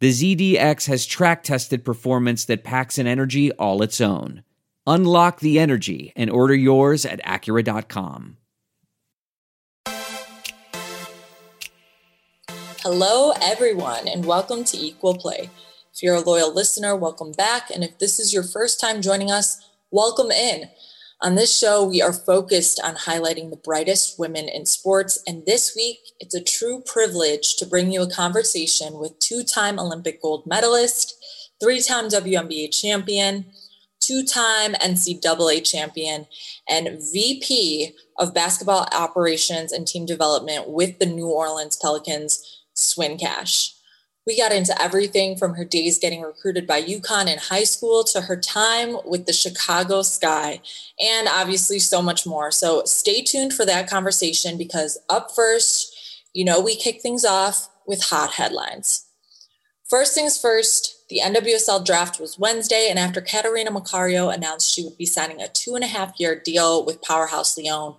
the ZDX has track tested performance that packs an energy all its own. Unlock the energy and order yours at Acura.com. Hello, everyone, and welcome to Equal Play. If you're a loyal listener, welcome back. And if this is your first time joining us, welcome in. On this show, we are focused on highlighting the brightest women in sports. And this week, it's a true privilege to bring you a conversation with two time Olympic gold medalist, three time WNBA champion, two time NCAA champion, and VP of basketball operations and team development with the New Orleans Pelicans, Swin Cash. We got into everything from her days getting recruited by UConn in high school to her time with the Chicago Sky, and obviously so much more. So stay tuned for that conversation because up first, you know, we kick things off with hot headlines. First things first, the NWSL draft was Wednesday, and after Catarina Macario announced she would be signing a two and a half year deal with Powerhouse Lyon,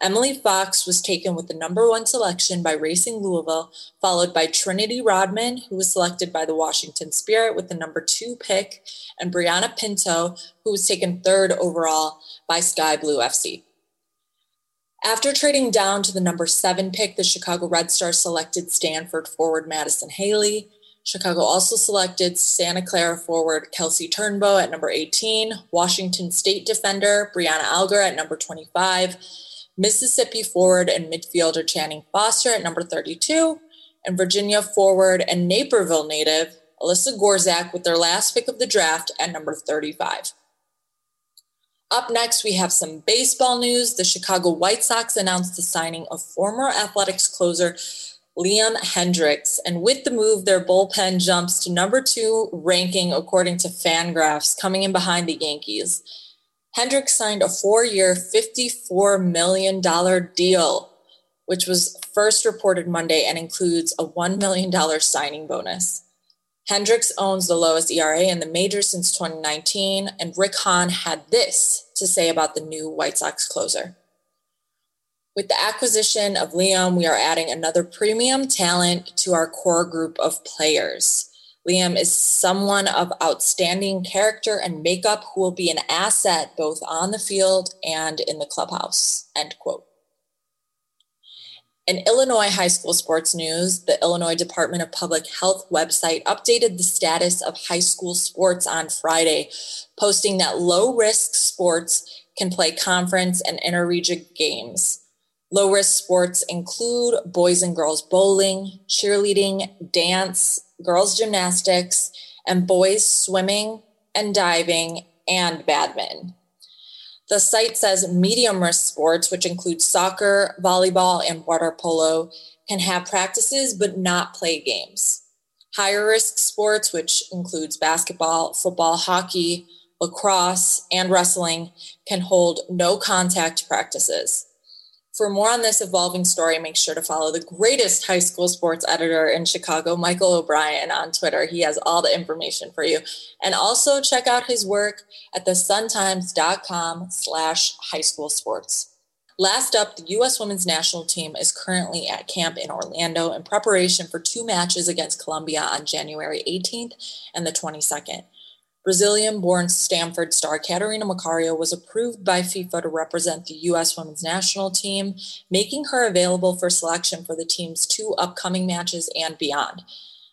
Emily Fox was taken with the number one selection by Racing Louisville, followed by Trinity Rodman, who was selected by the Washington Spirit with the number two pick, and Brianna Pinto, who was taken third overall by Sky Blue FC. After trading down to the number seven pick, the Chicago Red Stars selected Stanford forward Madison Haley. Chicago also selected Santa Clara forward Kelsey Turnbow at number 18, Washington State defender Brianna Alger at number 25, Mississippi forward and midfielder Channing Foster at number 32, and Virginia forward and Naperville native Alyssa Gorzak with their last pick of the draft at number 35. Up next, we have some baseball news. The Chicago White Sox announced the signing of former athletics closer Liam Hendriks. And with the move, their bullpen jumps to number two ranking according to Fangraphs, coming in behind the Yankees. Hendriks signed a four year, $54 million deal, which was first reported Monday and includes a $1 million signing bonus. Hendriks owns the lowest ERA in the majors since 2019, and Rick Hahn had this to say about the new White Sox closer. With the acquisition of Liam, we are adding another premium talent to our core group of players. Liam is someone of outstanding character and makeup who will be an asset both on the field and in the clubhouse. End quote. In Illinois high school sports news, the Illinois Department of Public Health website updated the status of high school sports on Friday, posting that low risk sports can play conference and interregional games. Low risk sports include boys and girls bowling, cheerleading, dance, girls gymnastics, and boys swimming and diving and badminton. The site says medium risk sports, which include soccer, volleyball, and water polo, can have practices but not play games. Higher risk sports, which includes basketball, football, hockey, lacrosse, and wrestling, can hold no contact practices. For more on this evolving story, make sure to follow the greatest high school sports editor in Chicago, Michael O'Brien, on Twitter. He has all the information for you. And also check out his work at thesuntimes.com slash high school sports. Last up, the U.S. women's national team is currently at camp in Orlando in preparation for two matches against Colombia on January 18th and the 22nd. Brazilian born Stanford star Catarina Macario was approved by FIFA to represent the U.S. women's national team, making her available for selection for the team's two upcoming matches and beyond.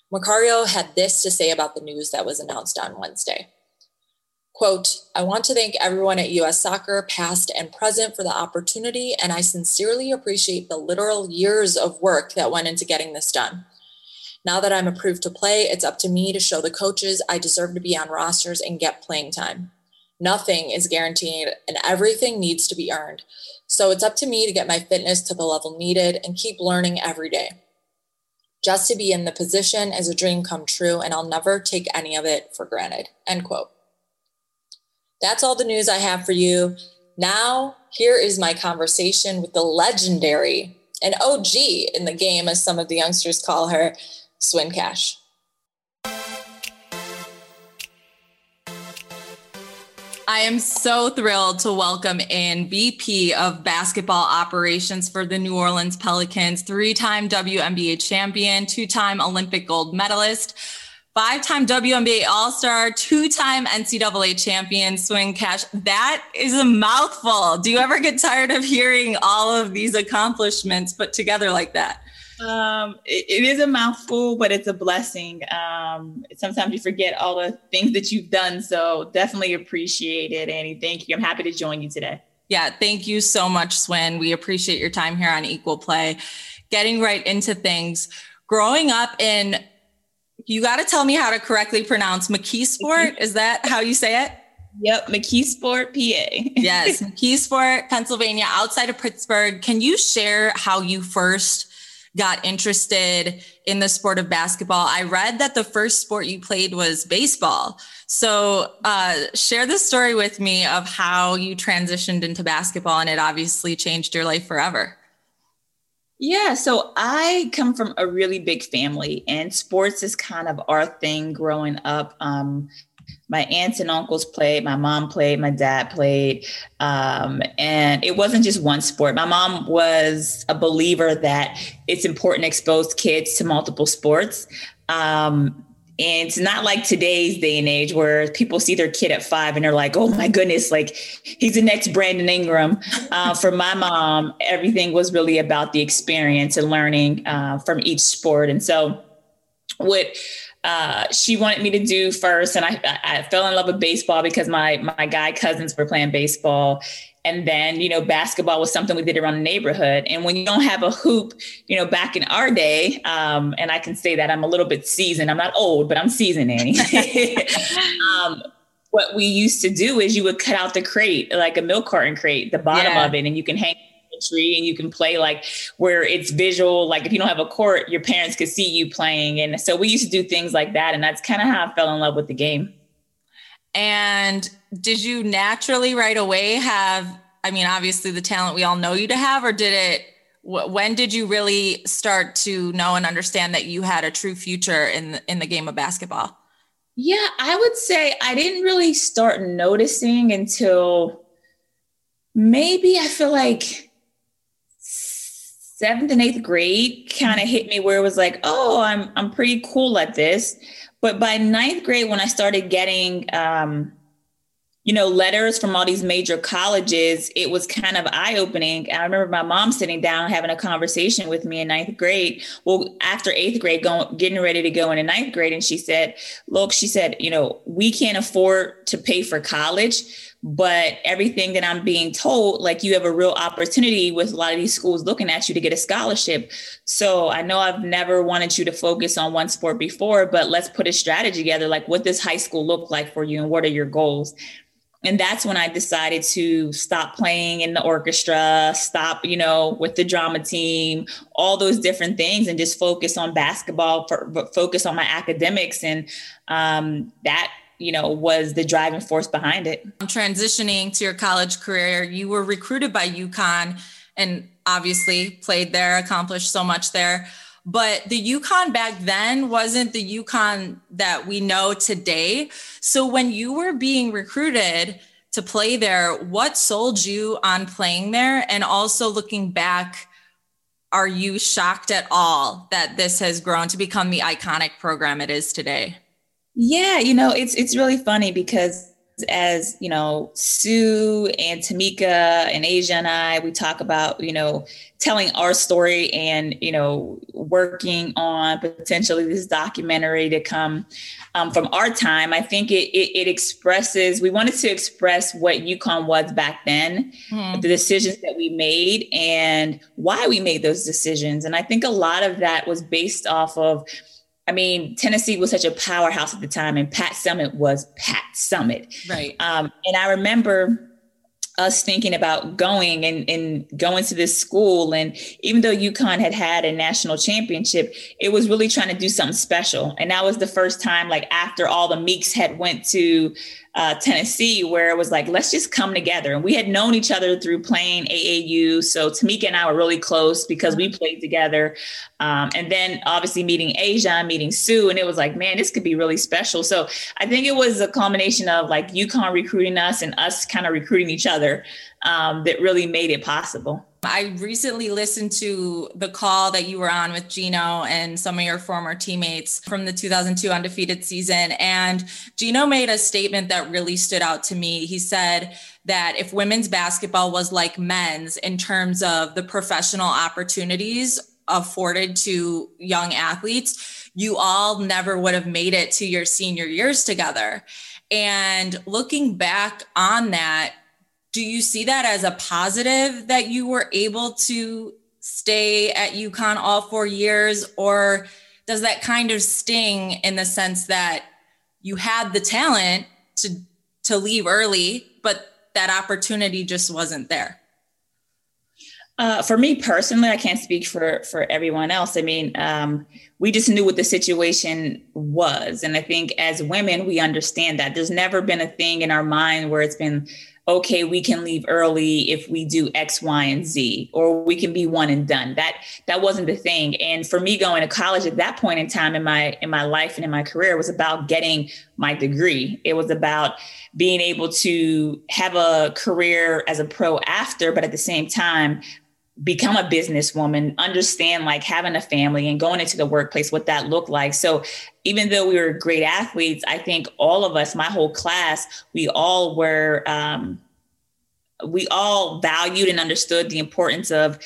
Macario had this to say about the news that was announced on Wednesday. Quote, I want to thank everyone at US Soccer, past and present, for the opportunity, and I sincerely appreciate the literal years of work that went into getting this done. Now that I'm approved to play, it's up to me to show the coaches I deserve to be on rosters and get playing time. Nothing is guaranteed and everything needs to be earned. So it's up to me to get my fitness to the level needed and keep learning every day. Just to be in the position is a dream come true, and I'll never take any of it for granted. End quote. That's all the news I have for you. Now, here is my conversation with the legendary and OG in the game, as some of the youngsters call her, Swin Cash. I am so thrilled to welcome in VP of basketball operations for the New Orleans Pelicans, three time WNBA champion, two time Olympic gold medalist, five time WNBA All Star, two time NCAA champion, Swin Cash. That is a mouthful. Do you ever get tired of hearing all of these accomplishments put together like that? Um, it, it is a mouthful, but it's a blessing. Um, sometimes you forget all the things that you've done. So definitely appreciate it, Annie. Thank you. I'm happy to join you today. Yeah, thank you so much, Swin. We appreciate your time here on Equal Play. Getting right into things. Growing up in, you got to tell me how to correctly pronounce McKeesport. Is that how you say it? Yep, McKeesport, PA. yes, McKeesport, Pennsylvania, outside of Pittsburgh. Can you share how you first got interested in the sport of basketball. I read that the first sport you played was baseball. So, uh, share the story with me of how you transitioned into basketball and it obviously changed your life forever. Yeah, so I come from a really big family, and sports is kind of our thing growing up. Um, my aunts and uncles played, my mom played, my dad played. Um, and it wasn't just one sport. My mom was a believer that it's important to expose kids to multiple sports. Um, and it's not like today's day and age where people see their kid at five and they're like, oh my goodness, like he's the next Brandon Ingram. Uh, for my mom, everything was really about the experience and learning uh, from each sport. And so, what uh, she wanted me to do first, and I, I fell in love with baseball because my my guy cousins were playing baseball, and then you know basketball was something we did around the neighborhood. And when you don't have a hoop, you know, back in our day, um, and I can say that I'm a little bit seasoned. I'm not old, but I'm seasoned, Annie. um, what we used to do is you would cut out the crate, like a milk carton crate, the bottom yeah. of it, and you can hang tree and you can play like where it's visual. Like if you don't have a court, your parents could see you playing. And so we used to do things like that. And that's kind of how I fell in love with the game. And did you naturally right away have, I mean, obviously the talent we all know you to have, or did it, when did you really start to know and understand that you had a true future in the, in the game of basketball? Yeah, I would say I didn't really start noticing until maybe I feel like seventh and eighth grade kind of hit me where it was like, oh, I'm I'm pretty cool at this. But by ninth grade, when I started getting um, you know, letters from all these major colleges, it was kind of eye opening. I remember my mom sitting down having a conversation with me in ninth grade. Well, after eighth grade, going getting ready to go into ninth grade, and she said, "Look," she said, "You know, we can't afford to pay for college." But everything that I'm being told, like you have a real opportunity with a lot of these schools looking at you to get a scholarship. So I know I've never wanted you to focus on one sport before, but let's put a strategy together. Like, what does high school look like for you and what are your goals? and that's when I decided to stop playing in the orchestra, stop, you know, with the drama team, all those different things, and just focus on basketball, for, focus on my academics, and um, that you know was the driving force behind it. Transitioning to your college career, you were recruited by UConn, and obviously played there, accomplished so much there. But the UConn back then wasn't the UConn that we know today. So when you were being recruited to play there, what sold you on playing there? And also looking back, are you shocked at all that this has grown to become the iconic program it is today? Yeah, you know, it's it's really funny because as you know, Sue and Tamika and Asia and I, we talk about you know telling our story and you know working on potentially this documentary to come um, from our time. I think it, it, it expresses. We wanted to express what UConn was back then, mm-hmm. the decisions that we made, and why we made those decisions. And I think a lot of that was based off of I mean, Tennessee was such a powerhouse at the time, and Pat Summitt was Pat Summitt. Right. Um, and I remember us thinking about going and, and going to this school. And even though UConn had had a national championship, it was really trying to do something special. And that was the first time, like after all the Meeks had went to uh, Tennessee, where it was like, let's just come together. And we had known each other through playing AAU. So Tamika and I were really close because we played together. Um, and then obviously meeting Asia, meeting Sue, and it was like, man, this could be really special. So I think it was a combination of like UConn recruiting us and us kind of recruiting each other um, that really made it possible. I recently listened to the call that you were on with Gino and some of your former teammates from the 2002 undefeated season. And Gino made a statement that really stood out to me. He said that if women's basketball was like men's in terms of the professional opportunities afforded to young athletes, you all never would have made it to your senior years together. And looking back on that, do you see that as a positive that you were able to stay at UConn all four years? Or does that kind of sting in the sense that you had the talent to, to leave early, but that opportunity just wasn't there? Uh, for me personally, I can't speak for for everyone else. I mean, um, we just knew what the situation was, and I think as women, we understand that. There's never been a thing in our mind where it's been okay, we can leave early if we do X, Y, and Z, or we can be one and done. That that wasn't the thing. And for me going to college at that point in time in my in my life and in my career was about getting my degree. It was about being able to have a career as a pro after, but at the same time become a businesswoman, understand like having a family and going into the workplace, what that looked like. So even though we were great athletes, I think all of us, my whole class, we all were, um, we all valued and understood the importance of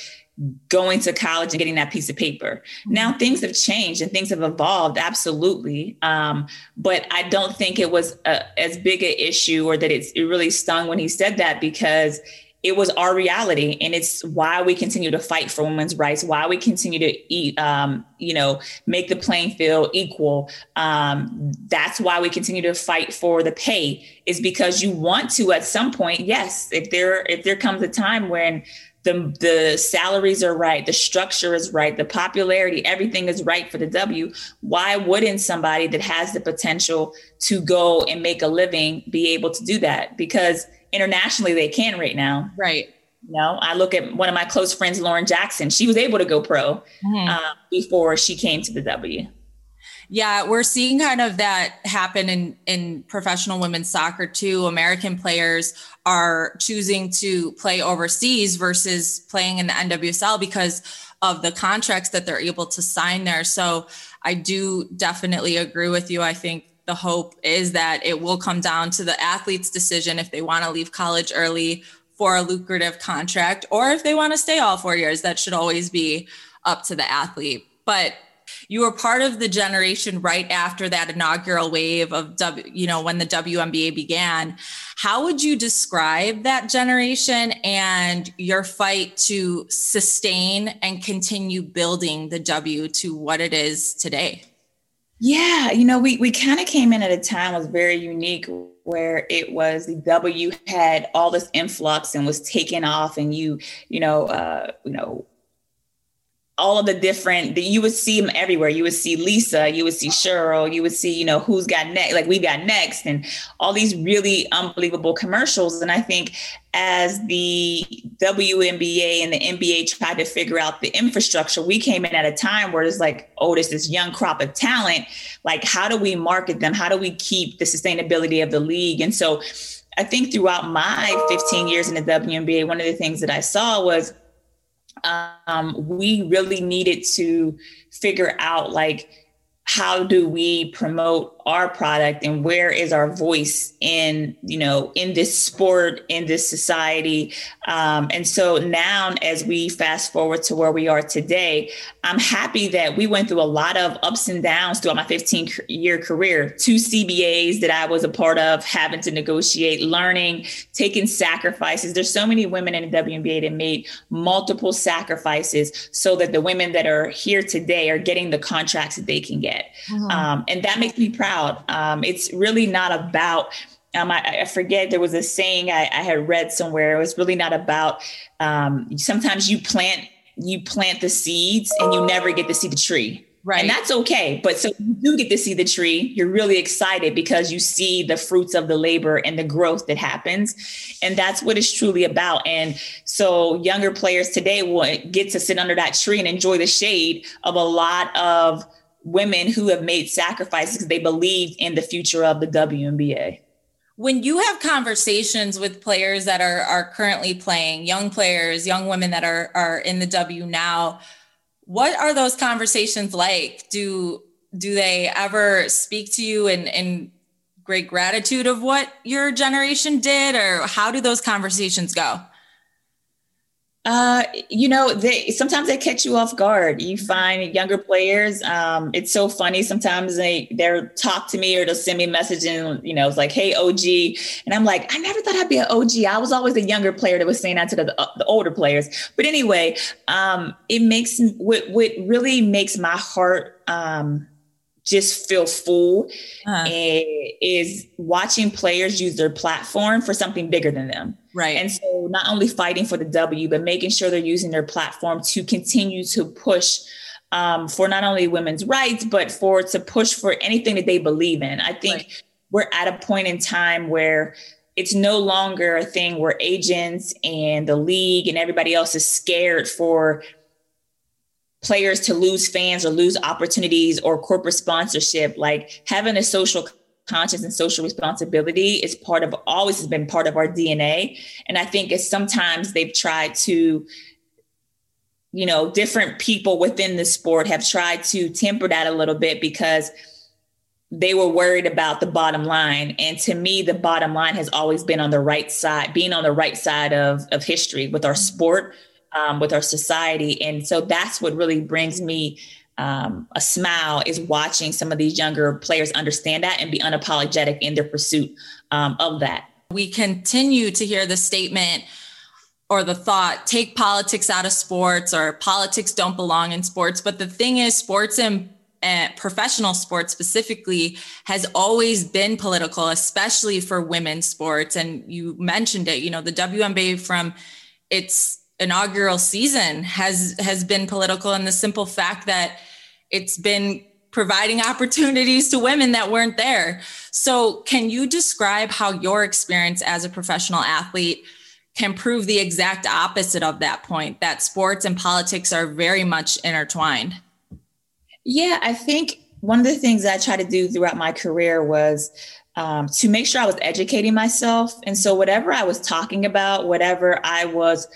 going to college and getting that piece of paper. Mm-hmm. Now things have changed and things have evolved, absolutely. Um, but I don't think it was a, as big an issue or that it's, it really stung when he said that because it was our reality and it's why we continue to fight for women's rights why we continue to eat um, you know make the playing field equal. Um, that's why we continue to fight for the pay is because you want to at some point yes if there if there comes a time when the the salaries are right the structure is right the popularity everything is right for the w why wouldn't somebody that has the potential to go and make a living be able to do that because internationally they can right now. Right. You know, I look at one of my close friends, Lauren Jackson. She was able to go pro mm-hmm. uh, before she came to the W. Yeah, we're seeing kind of that happen in in professional women's soccer too. American players are choosing to play overseas versus playing in the NWSL because of the contracts that they're able to sign there. So I do definitely agree with you. I think the hope is that it will come down to the athlete's decision if they want to leave college early for a lucrative contract or if they want to stay all four years. That should always be up to the athlete. But you were part of the generation right after that inaugural wave of W, you know, when the WNBA began. How would you describe that generation and your fight to sustain and continue building the W to what it is today? Yeah, you know, we we kind of came in at a time was very unique where it was the W had all this influx and was taking off, and you, you know, uh, you know, all of the different that you would see them everywhere. You would see Lisa, you would see Cheryl, you would see, you know, who's got next, like we got next, and all these really unbelievable commercials. And I think as the WNBA and the NBA tried to figure out the infrastructure, we came in at a time where it's like, oh, there's this young crop of talent. Like, how do we market them? How do we keep the sustainability of the league? And so I think throughout my 15 years in the WNBA, one of the things that I saw was um, we really needed to figure out like how do we promote our product and where is our voice in you know in this sport in this society? Um, and so now as we fast forward to where we are today i'm happy that we went through a lot of ups and downs throughout my 15 year career. Two cbas that i was a part of having to negotiate learning taking sacrifices. There's so many women in the WNBA that made multiple sacrifices so that the women that are here today are getting the contracts that they can get Mm-hmm. Um, and that makes me proud. Um, it's really not about, um, I, I, forget, there was a saying I, I, had read somewhere. It was really not about, um, sometimes you plant, you plant the seeds and you never get to see the tree. Right. And that's okay. But so you do get to see the tree. You're really excited because you see the fruits of the labor and the growth that happens. And that's what it's truly about. And so younger players today will get to sit under that tree and enjoy the shade of a lot of women who have made sacrifices because they believed in the future of the WNBA. When you have conversations with players that are are currently playing, young players, young women that are are in the W now, what are those conversations like? Do do they ever speak to you in in great gratitude of what your generation did or how do those conversations go? Uh, you know, they sometimes they catch you off guard. You find younger players. Um, it's so funny. Sometimes they they'll talk to me or they'll send me a message and you know it's like, "Hey, OG," and I'm like, "I never thought I'd be an OG. I was always the younger player that was saying that to the, uh, the older players." But anyway, um, it makes what what really makes my heart um, just feel full uh-huh. is watching players use their platform for something bigger than them. Right. And so not only fighting for the W, but making sure they're using their platform to continue to push um, for not only women's rights, but for to push for anything that they believe in. I think right. we're at a point in time where it's no longer a thing where agents and the league and everybody else is scared for players to lose fans or lose opportunities or corporate sponsorship like having a social conscience and social responsibility is part of always has been part of our dna and i think it's sometimes they've tried to you know different people within the sport have tried to temper that a little bit because they were worried about the bottom line. And to me the bottom line has always been on the right side being on the right side of, of history with our sport um, with our society. And so that's what really brings me um, a smile is watching some of these younger players understand that and be unapologetic in their pursuit um, of that. We continue to hear the statement or the thought take politics out of sports or politics don't belong in sports. But the thing is, sports and professional sports specifically has always been political, especially for women's sports. And you mentioned it, you know, the WNBA from its inaugural season has has been political and the simple fact that it's been providing opportunities to women that weren't there. So, can you describe how your experience as a professional athlete can prove the exact opposite of that point that sports and politics are very much intertwined? Yeah, I think one of the things I tried to do throughout my career was um, to make sure I was educating myself. And so, whatever I was talking about, whatever I was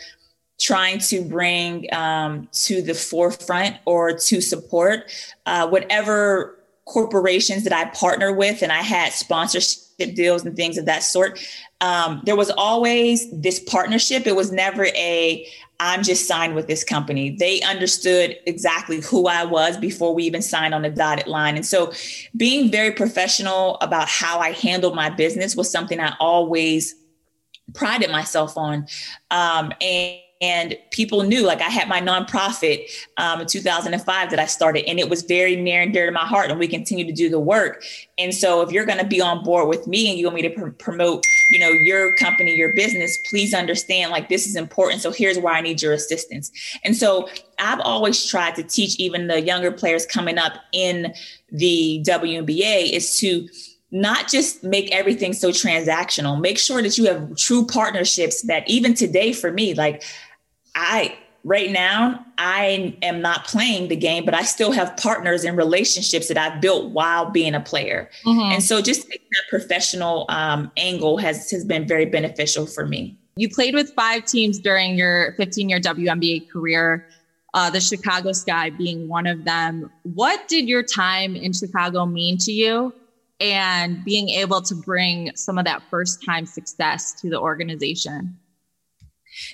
trying to bring um, to the forefront or to support uh, whatever corporations that I partner with, and I had sponsorship deals and things of that sort. Um, there was always this partnership. It was never a I'm just signed with this company. They understood exactly who I was before we even signed on the dotted line. And so being very professional about how I handled my business was something I always prided myself on. Um, and and people knew like i had my nonprofit um, in 2005 that i started and it was very near and dear to my heart and we continue to do the work. And so if you're going to be on board with me and you want me to pr- promote you know your company your business please understand like this is important so here's why i need your assistance. And so i've always tried to teach even the younger players coming up in the WNBA is to not just make everything so transactional. Make sure that you have true partnerships that even today for me like I right now I am not playing the game, but I still have partners and relationships that I've built while being a player. Mm-hmm. And so just that professional um, angle has has been very beneficial for me. You played with five teams during your 15 year WNBA career. uh, the Chicago Sky being one of them. What did your time in Chicago mean to you? And being able to bring some of that first time success to the organization?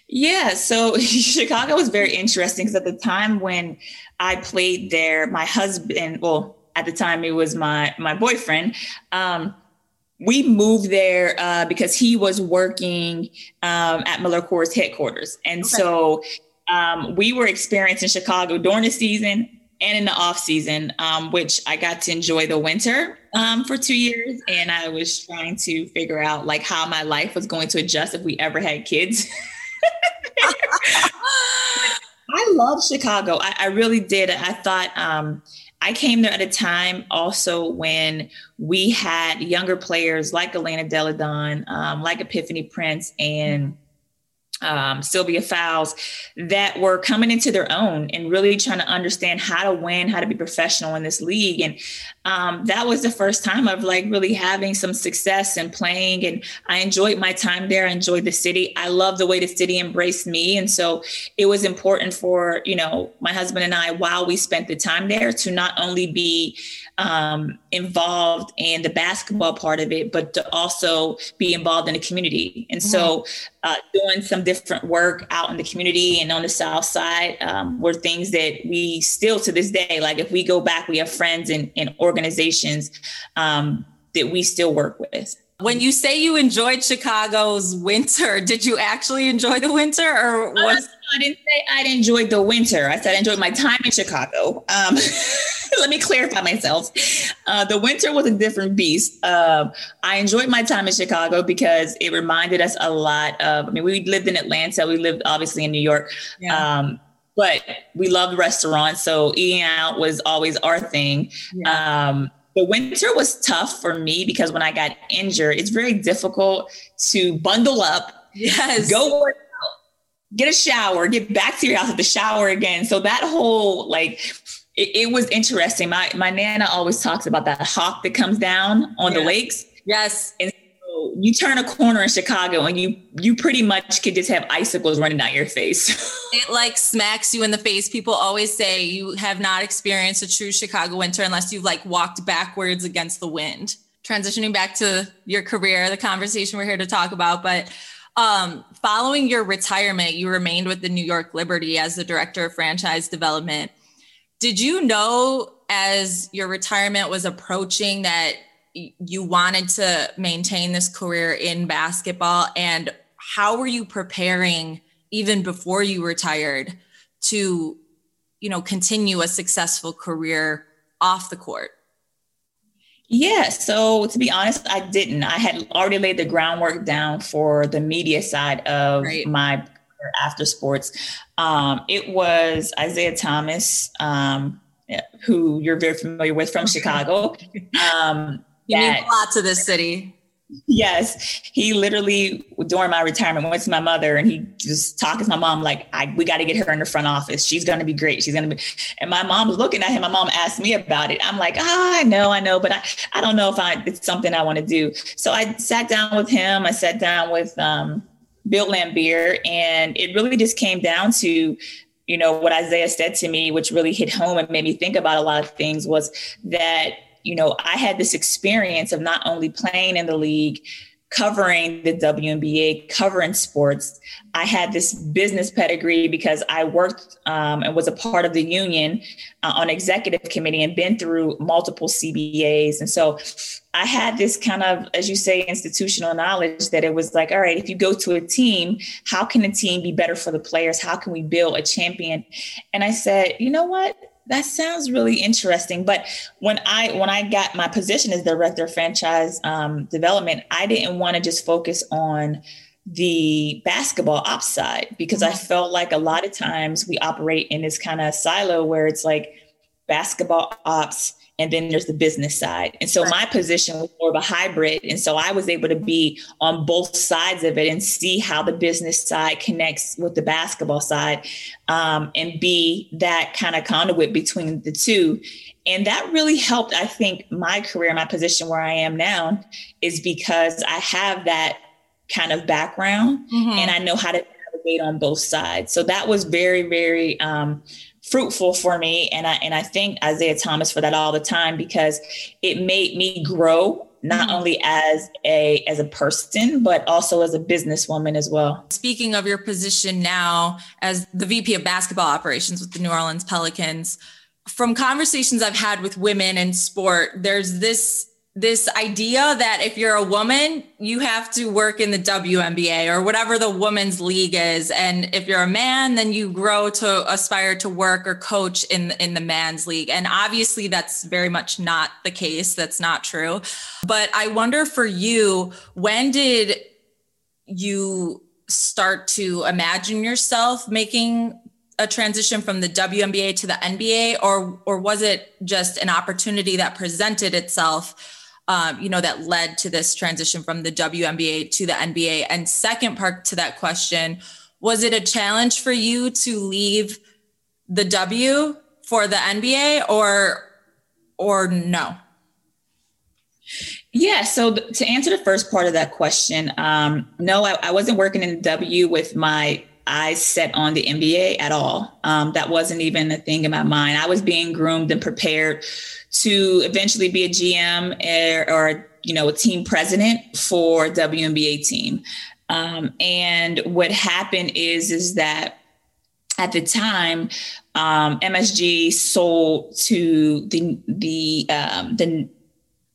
Yeah, so Chicago was very interesting because at the time when I played there, my husband, well, at the time it was my my boyfriend. Um, we moved there uh, because he was working um, at Miller Coors headquarters, and okay. so um, we were experiencing Chicago during the season and in the off season, um, which I got to enjoy the winter um, for two years, and I was trying to figure out like how my life was going to adjust if we ever had kids. I love Chicago. I, I, really did. I thought um, I came there at a time also when we had younger players like Elena Delle Donne, um, like Epiphany Prince, and um, Sylvia Fowles that were coming into their own and really trying to understand how to win, how to be professional in this league. And um, that was the first time of like really having some success and playing. And I enjoyed my time there. I enjoyed the city. I love the way the city embraced me. And so it was important for, you know, my husband and I, while we spent the time there, to not only be um, involved in the basketball part of it, but to also be involved in the community. And mm-hmm. so, uh, doing some different work out in the community and on the South Side um, were things that we still to this day, like if we go back, we have friends and, and organizations um, that we still work with. When you say you enjoyed Chicago's winter, did you actually enjoy the winter or was I didn't say I'd enjoyed the winter. I said I enjoyed my time in Chicago. Um, let me clarify myself. Uh, the winter was a different beast. Uh, I enjoyed my time in Chicago because it reminded us a lot of, I mean, we lived in Atlanta, we lived obviously in New York. Yeah. Um, but we loved restaurants. So eating out was always our thing. Yeah. Um, the winter was tough for me because when I got injured, it's very difficult to bundle up, yes, go work get a shower, get back to your house at the shower again. So that whole like it, it, was interesting. My my nana always talks about that hawk that comes down on yeah. the lakes. Yes. And so you turn a corner in Chicago and you you pretty much could just have icicles running down your face. it like smacks you in the face. People always say you have not experienced a true Chicago winter unless you've like walked backwards against the wind. Transitioning back to your career, the conversation we're here to talk about, but um, following your retirement, you remained with the New York Liberty as the director of franchise development. Did you know as your retirement was approaching that you wanted to maintain this career in basketball? And how were you preparing even before you retired to, you know, continue a successful career off the court? Yeah. So to be honest, I didn't. I had already laid the groundwork down for the media side of right. my after sports. Um, it was Isiah Thomas, um, who you're very familiar with from Chicago. Um, he means a lot to this city. Yes, he literally during my retirement went to my mother and he just talked to my mom like, I, "We got to get her in the front office. She's going to be great. She's going to be." And my mom was looking at him. My mom asked me about it. I'm like, "Ah, I know, I know, but I, I don't know if I it's something I want to do." So I sat down with him. I sat down with um, Bill Laimbeer, and it really just came down to you know what Isiah said to me, which really hit home and made me think about a lot of things was that you know I had this experience of not only playing in the league covering the WNBA, covering sports. I had this business pedigree because I worked um, and was a part of the union uh, on executive committee and been through multiple CBAs. And so I had this kind of, as you say, institutional knowledge that it was like, all right, if you go to a team, how can a team be better for the players? How can we build a champion? And I said, you know what? That sounds really interesting but when i when i got my position as director of franchise um, development i didn't want to just focus on the basketball ops side because i mm-hmm. felt like a lot of times we operate in this kind of silo where it's like basketball ops and then there's the business side. And so my position was more of a hybrid. And so I was able to be on both sides of it and see how the business side connects with the basketball side um, and be that kind of conduit between the two. And that really helped, I think, my career, my position where I am now is because I have that kind of background mm-hmm. and I know how to navigate on both sides. So that was very, very um, fruitful for me. And I and I thank Isiah Thomas for that all the time because it made me grow not mm-hmm. only as a as a person but also as a businesswoman as well. Speaking of your position now as the VP of basketball operations with the New Orleans Pelicans, from conversations I've had with women in sport, there's this this idea that if you're a woman, you have to work in the WNBA or whatever the women's league is. And if you're a man, then you grow to aspire to work or coach in, in the man's league. And obviously, that's very much not the case. That's not true. But I wonder for you, when did you start to imagine yourself making a transition from the WNBA to the NBA, or or was it just an opportunity that presented itself um, you know, that led to this transition from the WNBA to the NBA? And second part to that question, was it a challenge for you to leave the W for the NBA or or no? Yeah. So th- to answer the first part of that question, um, no, I, I, wasn't working in the W with my eyes set on the NBA at all. Um, that wasn't even a thing in my mind. I was being groomed and prepared to eventually be a GM or, or you know a team president for WNBA team. Um, and what happened is is that at the time, um, MSG sold to the the um, the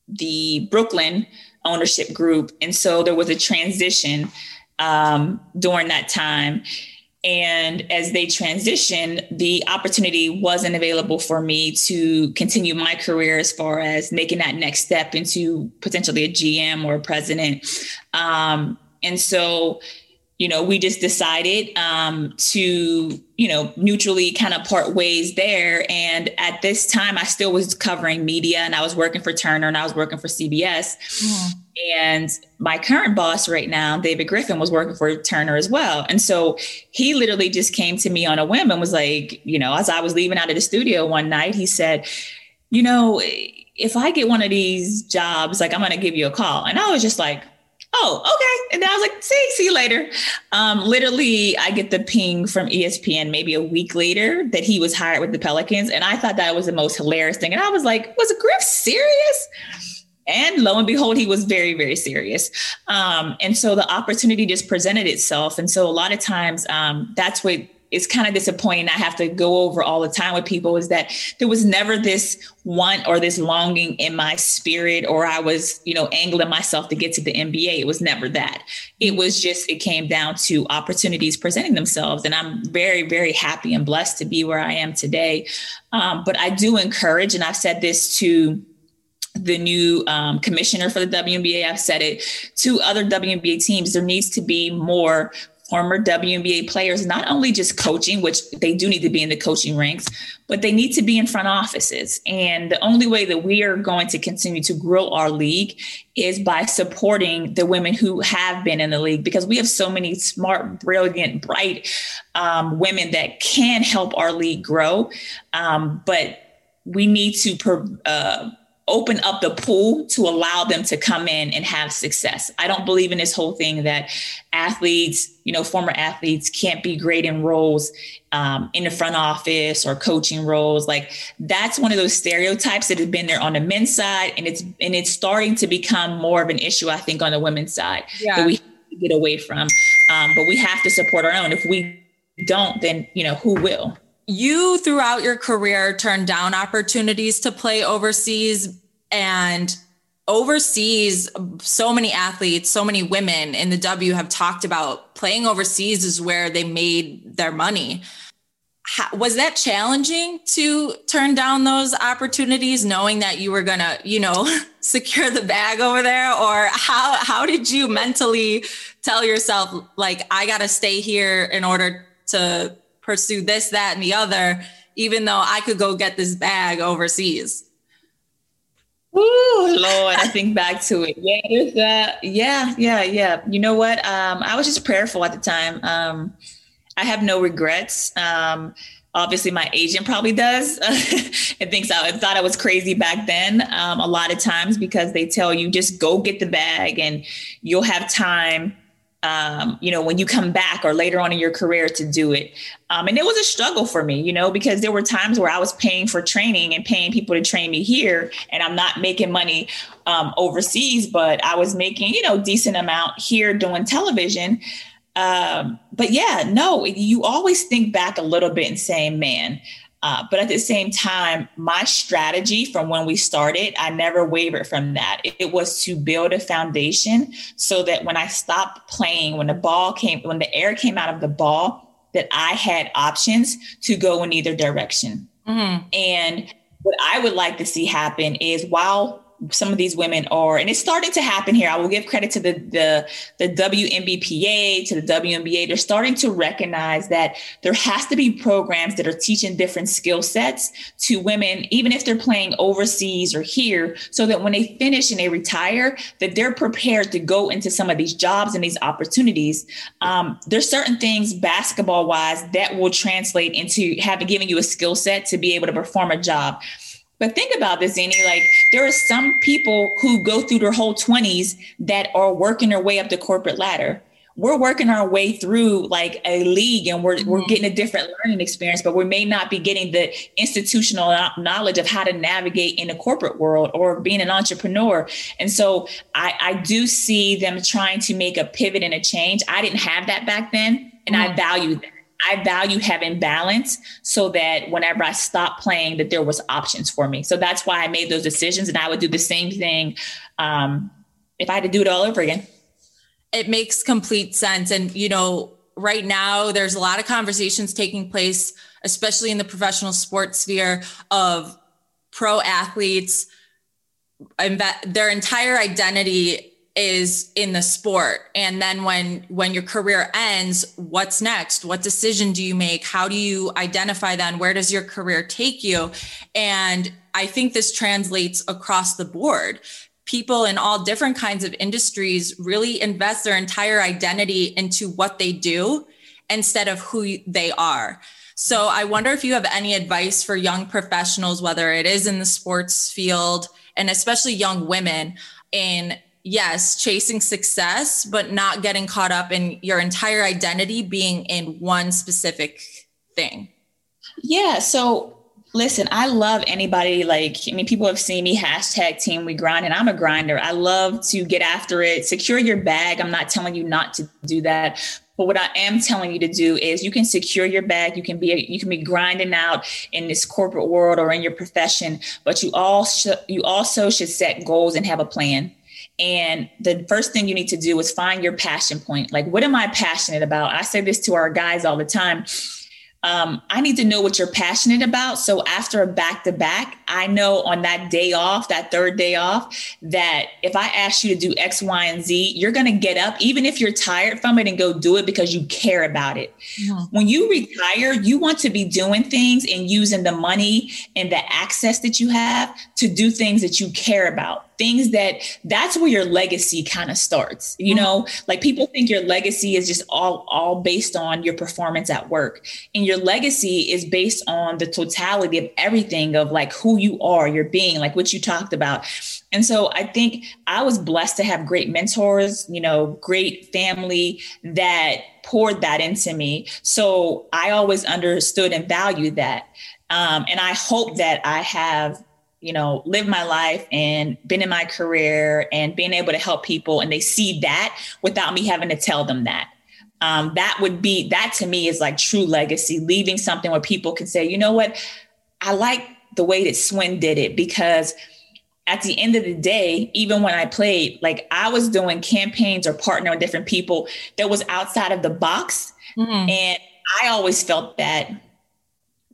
the Brooklyn ownership group, and so there was a transition um, during that time. And as they transitioned, the opportunity wasn't available for me to continue my career as far as making that next step into potentially a GM or a president. Um, and so you know, we just decided um, to, you know, mutually kind of part ways there. And at this time, I still was covering media and I was working for Turner and I was working for CBS. Mm. And my current boss right now, David Griffin, was working for Turner as well. And so he literally just came to me on a whim and was like, you know, as I was leaving out of the studio one night, he said, you know, if I get one of these jobs, like I'm going to give you a call. And I was just like, oh, okay. And then I was like, see, see you later. Um, literally, I get the ping from ESPN maybe a week later that he was hired with the Pelicans. And I thought that was the most hilarious thing. And I was like, was Griff serious? And lo and behold, he was very, very serious. Um, and so the opportunity just presented itself. And so a lot of times um, that's what is kind of disappointing. I have to go over all the time with people is that there was never this want or this longing in my spirit, or I was, you know, angling myself to get to the NBA. It was never that. It was just, it came down to opportunities presenting themselves. And I'm very, very happy and blessed to be where I am today. Um, but I do encourage, and I've said this to, the new um, commissioner for the WNBA. I've said it to other WNBA teams. There needs to be more former WNBA players, not only just coaching, which they do need to be in the coaching ranks, but they need to be in front offices. And the only way that we are going to continue to grow our league is by supporting the women who have been in the league, because we have so many smart, brilliant, bright um, women that can help our league grow. Um, but we need to uh, open up the pool to allow them to come in and have success. I don't believe in this whole thing that athletes, you know, former athletes can't be great in roles um, in the front office or coaching roles. Like that's one of those stereotypes that has been there on the men's side, and it's and it's starting to become more of an issue, I think, on the women's side yeah. that we get away from. Um, but we have to support our own. If we don't, then you know who will you throughout your career turned down opportunities to play overseas and overseas so many athletes so many women in the w have talked about playing overseas is where they made their money. How, was that challenging to turn down those opportunities knowing that you were gonna you know secure the bag over there? Or how how did you mentally tell yourself like i gotta stay here in order to pursue this, that, and the other, even though I could go get this bag overseas. Oh Lord, I think back to it. Yeah. Yeah, yeah, yeah. You know what? Um, I was just prayerful at the time. Um, I have no regrets. Um, obviously, my agent probably does. and thinks I thought I was crazy back then. Um, a lot of times because they tell you just go get the bag and you'll have time um, you know, when you come back or later on in your career to do it. Um, and it was a struggle for me, you know, because there were times where I was paying for training and paying people to train me here, and I'm not making money um, overseas, but I was making, you know, decent amount here doing television. Um, but yeah, no, you always think back a little bit and saying, man, uh, but at the same time, my strategy from when we started, I never wavered from that. It, was to build a foundation so that when I stopped playing, when the ball came, when the air came out of the ball, that I had options to go in either direction. Mm-hmm. And what I would like to see happen is while some of these women are, and it's starting to happen here. I will give credit to the the the WNBPA, to the WNBA. They're starting to recognize that there has to be programs that are teaching different skill sets to women, even if they're playing overseas or here, so that when they finish and they retire, that they're prepared to go into some of these jobs and these opportunities. Um, there's certain things basketball wise that will translate into having given you a skill set to be able to perform a job. But think about this, Annie. Like there are some people who go through their whole 20s that are working their way up the corporate ladder. We're working our way through like a league and we're, mm-hmm. we're getting a different learning experience, but we may not be getting the institutional knowledge of how to navigate in the corporate world or being an entrepreneur. And so I, I do see them trying to make a pivot and a change. I didn't have that back then, and mm-hmm. I value that. I value having balance so that whenever I stopped playing, that there was options for me. So that's why I made those decisions, and I would do the same thing um, if I had to do it all over again. It makes complete sense, and you know, right now there's a lot of conversations taking place, especially in the professional sports sphere, of pro athletes. Their entire identity is in the sport. And then when when your career ends what's next? What decision do you make? How do you identify then? Where does your career take you? And i think this translates across the board. People in all different kinds of industries really invest their entire identity into what they do instead of who they are. So i wonder if you have any advice for young professionals whether it is in the sports field and especially young women in yes, chasing success, but not getting caught up in your entire identity being in one specific thing. Yeah. So listen, I love anybody like, I mean, people have seen me hashtag team we grind, and I'm a grinder. I love to get after it, secure your bag. I'm not telling you not to do that. But what I am telling you to do is you can secure your bag. You can be you can be grinding out in this corporate world or in your profession, but you all sh- you also should set goals and have a plan. And the first thing you need to do is find your passion point. Like, what am I passionate about? I say this to our guys all the time um, I need to know what you're passionate about. So after a back to back, I know on that day off, that third day off, that if I ask you to do X, Y, and Z, you're going to get up, even if you're tired from it, and go do it because you care about it. Mm-hmm. When you retire, you want to be doing things and using the money and the access that you have to do things that you care about things that that's where your legacy kind of starts you mm-hmm. know? Like people think your legacy is just all all based on your performance at work and your legacy is based on the totality of everything of like who you are your being like what you talked about. And so i think i was blessed to have great mentors you know great family that poured that into me. So i always understood and valued that. Um, and i hope that i have you know, lived my life and been in my career and being able to help people and they see that without me having to tell them that. Um, that would be that to me is like true legacy, leaving something where people can say, you know what, I like the way that Swin did it because at the end of the day, even when I played, like I was doing campaigns or partnering with different people that was outside of the box. Mm-hmm. And I always felt that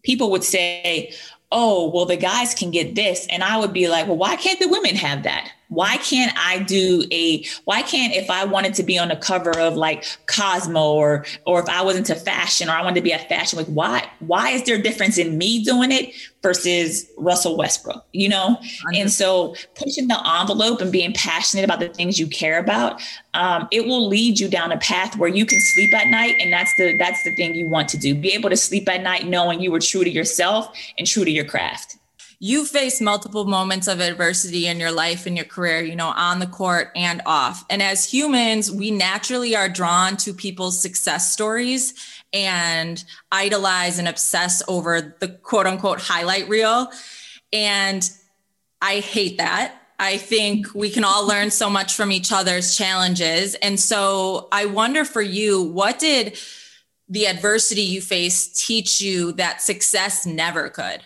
people would say, oh, well, the guys can get this. And I would be like, well, why can't the women have that? Why can't I do a why can't if I wanted to be on the cover of like Cosmo or or if I was into fashion or I wanted to be a fashion like why why is there a difference in me doing it versus Russell Westbrook you know? And so pushing the envelope and being passionate about the things you care about um, it will lead you down a path where you can sleep at night and that's the that's the thing you want to do. Be able to sleep at night knowing you were true to yourself and true to your craft you face multiple moments of adversity in your life and your career, you know, on the court and off. And as humans, we naturally are drawn to people's success stories and idolize and obsess over the quote unquote highlight reel. And I hate that. I think we can all learn so much from each other's challenges. And so I wonder for you, what did the adversity you faced teach you that success never could?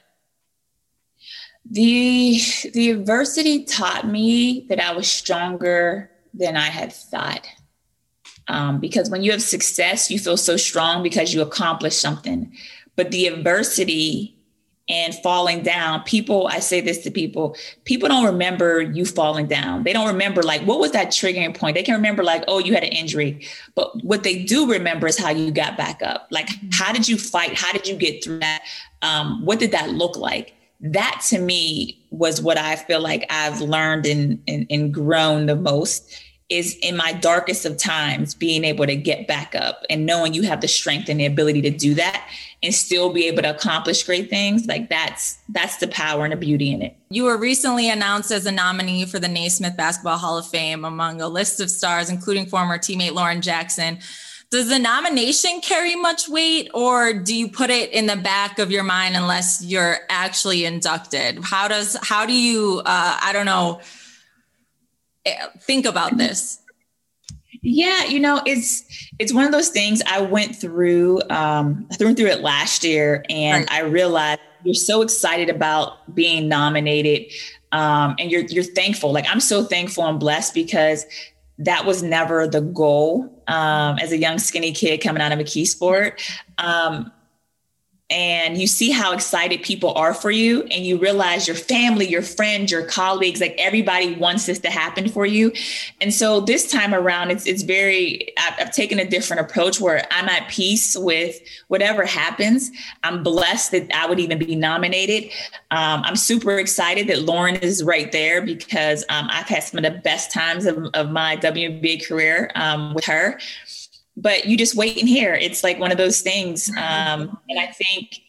The the adversity taught me that I was stronger than I had thought. Um, because when you have success, you feel so strong because you accomplished something. But the adversity and falling down, people, I say this to people, people don't remember you falling down. They don't remember, like, what was that triggering point? They can remember, like, oh, you had an injury. But what they do remember is how you got back up. Like, how did you fight? How did you get through that? Um, what did that look like? That to me was what I feel like I've learned and, and, and grown the most is in my darkest of times being able to get back up and knowing you have the strength and the ability to do that and still be able to accomplish great things like that's that's the power and the beauty in it. You were recently announced as a nominee for the naismith basketball hall of fame among a list of stars including former teammate lauren jackson does the nomination carry much weight or do you put it in the back of your mind unless you're actually inducted? How does how do you uh, i don't know eh, think about this? Yeah you know it's it's one of those things i went through um i went through it last year and right. i realized you're so excited about being nominated um, and you're you're thankful. Like i'm so thankful and blessed because that was never the goal um, as a young skinny kid coming out of McKeesport. Um, and you see how excited people are for you and you realize your family your friends your colleagues like everybody wants this to happen for you. And so this time around it's it's very I've, I've, taken a different approach where i'm at peace with whatever happens. I'm blessed that i would even be nominated. Um, i'm super excited that lauren is right there because um, i've had some of the best times of, of my WNBA career um, with her but you just wait and hear. It's like one of those things. Um, and I think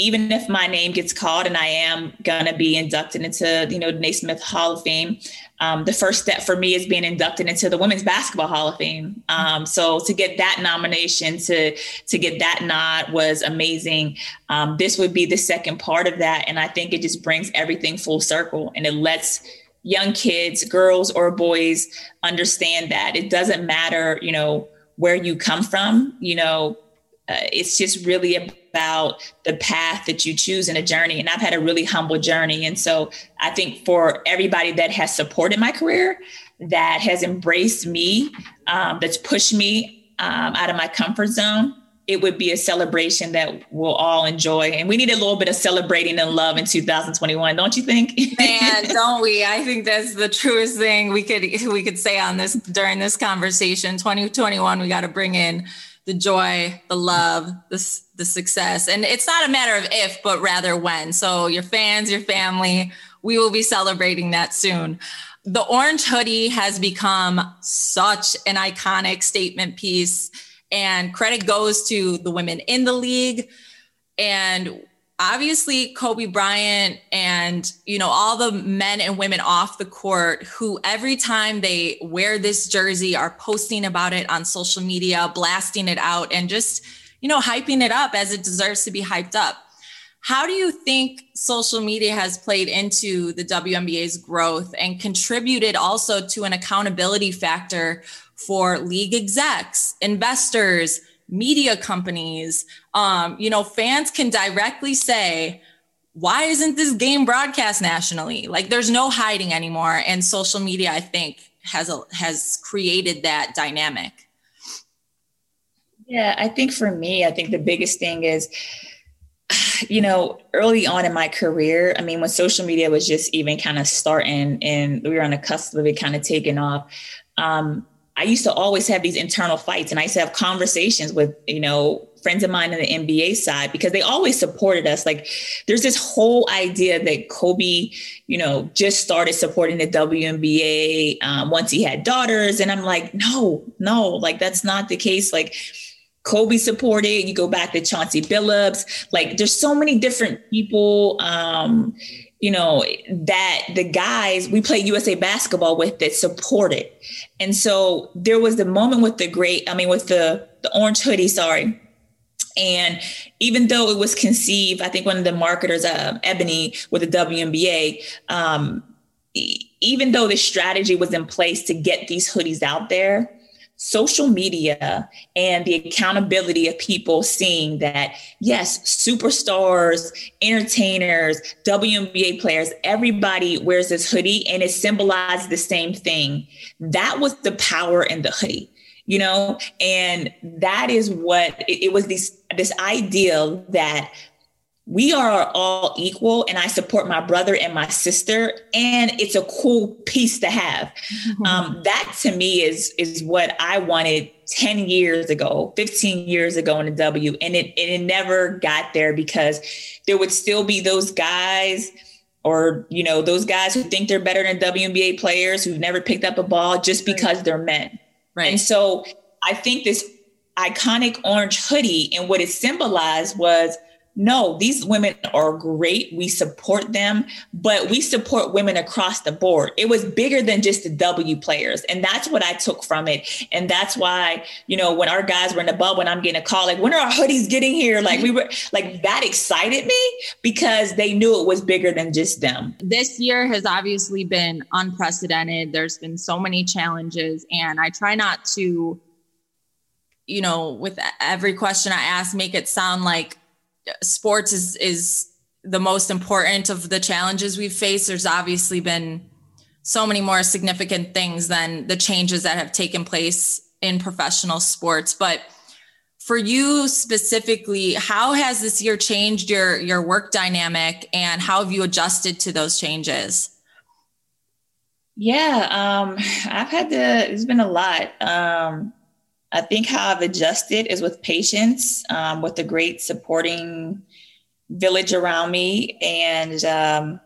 even if my name gets called and I am gonna be inducted into, you know, the Naismith Hall of Fame, um, the first step for me is being inducted into the Women's Basketball Hall of Fame. Um, so to get that nomination, to to get that nod was amazing. Um, this would be the second part of that, and I think it just brings everything full circle, and it lets young kids, girls or boys, understand that it doesn't matter, you know where you come from. You know, uh, it's just really about the path that you choose in a journey. And I've had a really humble journey. And so I think for everybody that has supported my career, that has embraced me, um, that's pushed me um, out of my comfort zone, it would be a celebration that we'll all enjoy. And we need a little bit of celebrating and love in 2021, don't you think? Man, don't we? I think that's the truest thing we could we could say on this during this conversation. 2021, we got to bring in the joy, the love, the, the success. And it's not a matter of if, but rather when. So your fans, your family, we will be celebrating that soon the orange hoodie has become such an iconic statement piece and credit goes to the women in the league. And obviously Kobe Bryant and you know all the men and women off the court who every time they wear this jersey are posting about it on social media, blasting it out and just you know hyping it up as it deserves to be hyped up. How do you think social media has played into the WNBA's growth and contributed also to an accountability factor for league execs, investors, media companies. Um, you know, fans can directly say, why isn't this game broadcast nationally? Like there's no hiding anymore. And social media, I think, has a, has created that dynamic. Yeah, I think for me, I think the biggest thing is, you know, early on in my career, I mean, when social media was just even kind of starting and we were on the cusp of it kind of taking off, um, I used to always have these internal fights and I used to have conversations with, you know, friends of mine on the NBA side because they always supported us. Like there's this whole idea that Kobe, you know, just started supporting the WNBA um, once he had daughters. And I'm like, no, no, like that's not the case. Like Kobe supported, you go back to Chauncey Billups. Like there's so many different people um, you know, that the guys we played USA basketball with that supported. And so there was the moment with the great, I mean, with the, the orange hoodie, sorry. And even though it was conceived, I think one of the marketers, uh, Ebony, with the WNBA, um, even though the strategy was in place to get these hoodies out there, social media and the accountability of people seeing that, yes, superstars, entertainers, WNBA players, everybody wears this hoodie and it symbolized the same thing. That was the power in the hoodie you know and that is what it, it was this this ideal that we are all equal and i support my brother and my sister and it's a cool piece to have mm-hmm. um, that to me is is what i wanted 10 years ago 15 years ago in the w and it, it never got there because there would still be those guys or you know those guys who think they're better than WNBA players who've never picked up a ball just because they're men. Right. And so I think this iconic orange hoodie and what it symbolized was no, these women are great. We support them, but we support women across the board. It was bigger than just the W players. And that's what I took from it. And that's why, you know, when our guys were in the bubble and I'm getting a call, like, when are our hoodies getting here? Like, we were like, that excited me because they knew it was bigger than just them. This year has obviously been unprecedented. There's been so many challenges. And I try not to, you know, with every question I ask, make it sound like, sports is is the most important of the challenges we've faced. There's obviously been so many more significant things than the changes that have taken place in professional sports. But for you specifically, how has this year changed your your work dynamic and how have you adjusted to those changes? Yeah, um, I've had to, it's been a lot. Um, I think how I've adjusted is with patience, um, with a great supporting village around me. And um,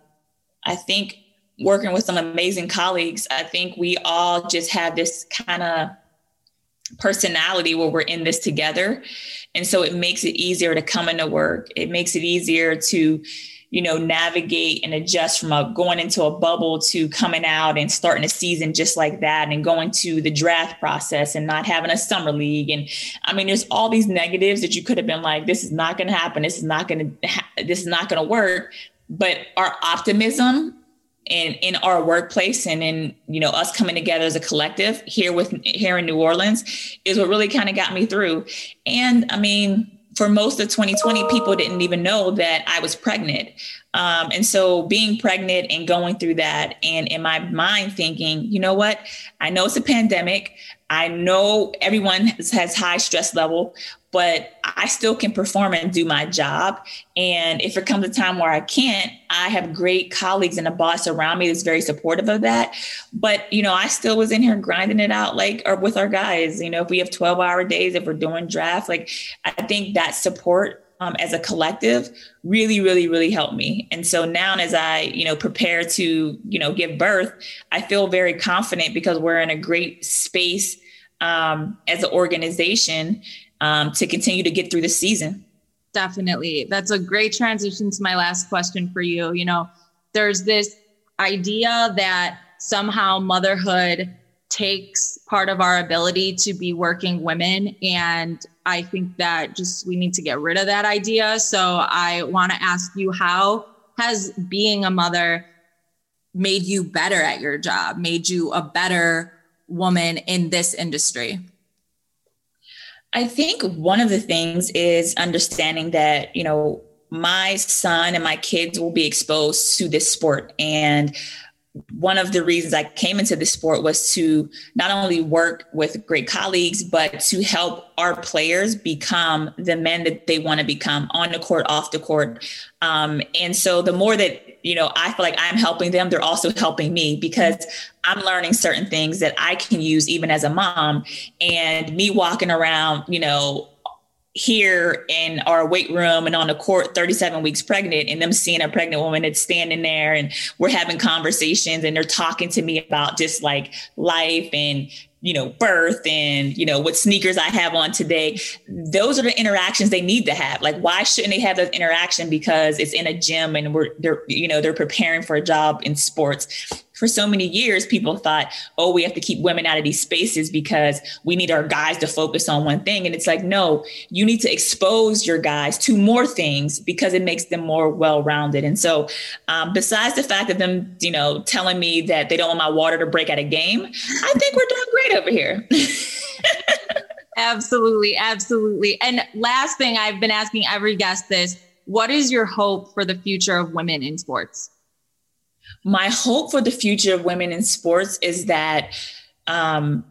I think working with some amazing colleagues, I think we all just have this kind of personality where we're in this together. And so it makes it easier to come into work. It makes it easier to you know, navigate and adjust from a, going into a bubble to coming out and starting a season just like that and going to the draft process and not having a summer league. And I mean, there's all these negatives that you could have been like, this is not going to happen. This is not going to, ha- this is not going to work. But our optimism in in our workplace and in you know us coming together as a collective here with here in New Orleans is what really kind of got me through. And I mean, for most of 2020, people didn't even know that I was pregnant. Um, and so being pregnant and going through that, and in my mind thinking, you know what? I know it's a pandemic. I know everyone has, has high stress level, but I still can perform and do my job. And if it comes a time where I can't, I have great colleagues and a boss around me that's very supportive of that. But, you know, I still was in here grinding it out like or with our guys. You know, if we have 12 hour days, if we're doing draft, like I think that support um, as a collective really, really, really helped me. And so now as I, you know, prepare to, you know, give birth, I feel very confident because we're in a great space um, as an organization um, to continue to get through the season. Definitely. That's a great transition to my last question for you. You know, there's this idea that somehow motherhood takes part of our ability to be working women. And I think that just we need to get rid of that idea. So I want to ask you how has being a mother made you better at your job, made you a better woman in this industry? I think one of the things is understanding that, you know, my son and my kids will be exposed to this sport. And one of the reasons I came into this sport was to not only work with great colleagues, but to help our players become the men that they want to become on the court, off the court. Um, and so the more that you know, I feel like I'm helping them, they're also helping me because I'm learning certain things that I can use even as a mom. And me walking around, you know, here in our weight room and on the court 37 weeks pregnant and them seeing a pregnant woman that's standing there and we're having conversations and they're talking to me about just like life and you know, birth and, you know, what sneakers I have on today. Those are the interactions they need to have. Like, why shouldn't they have those interaction? Because it's in a gym and we're, they're, you know, they're preparing for a job in sports for so many years, people thought, oh, we have to keep women out of these spaces because we need our guys to focus on one thing. And it's like, no, you need to expose your guys to more things because it makes them more well rounded. And so, um, besides the fact of them, you know, telling me that they don't want my water to break at a game, I think we're doing great over here. absolutely. Absolutely. And last thing I've been asking every guest this what is your hope for the future of women in sports? My hope for the future of women in sports is that um,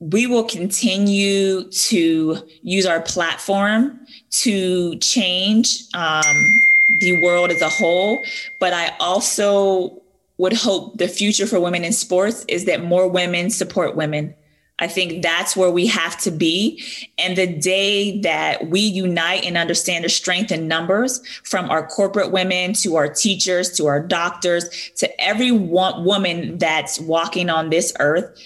we will continue to use our platform to change um, the world as a whole. But I also would hope the future for women in sports is that more women support women I think that's where we have to be. And the day that we unite and understand the strength in numbers from our corporate women to our teachers to our doctors to every woman that's walking on this earth,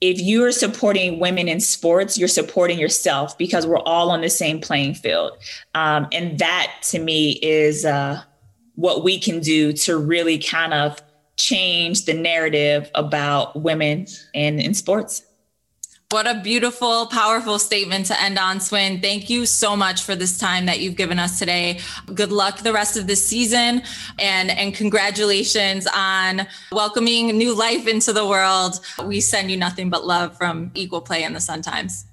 if you're supporting women in sports, you're supporting yourself because we're all on the same playing field. Um, and that to me is uh, what we can do to really kind of change the narrative about women and in sports. What a beautiful, powerful statement to end on, Swin. Thank you so much for this time that you've given us today. Good luck the rest of this season and, and congratulations on welcoming new life into the world. We send you nothing but love from Equal Play and the Sun Times.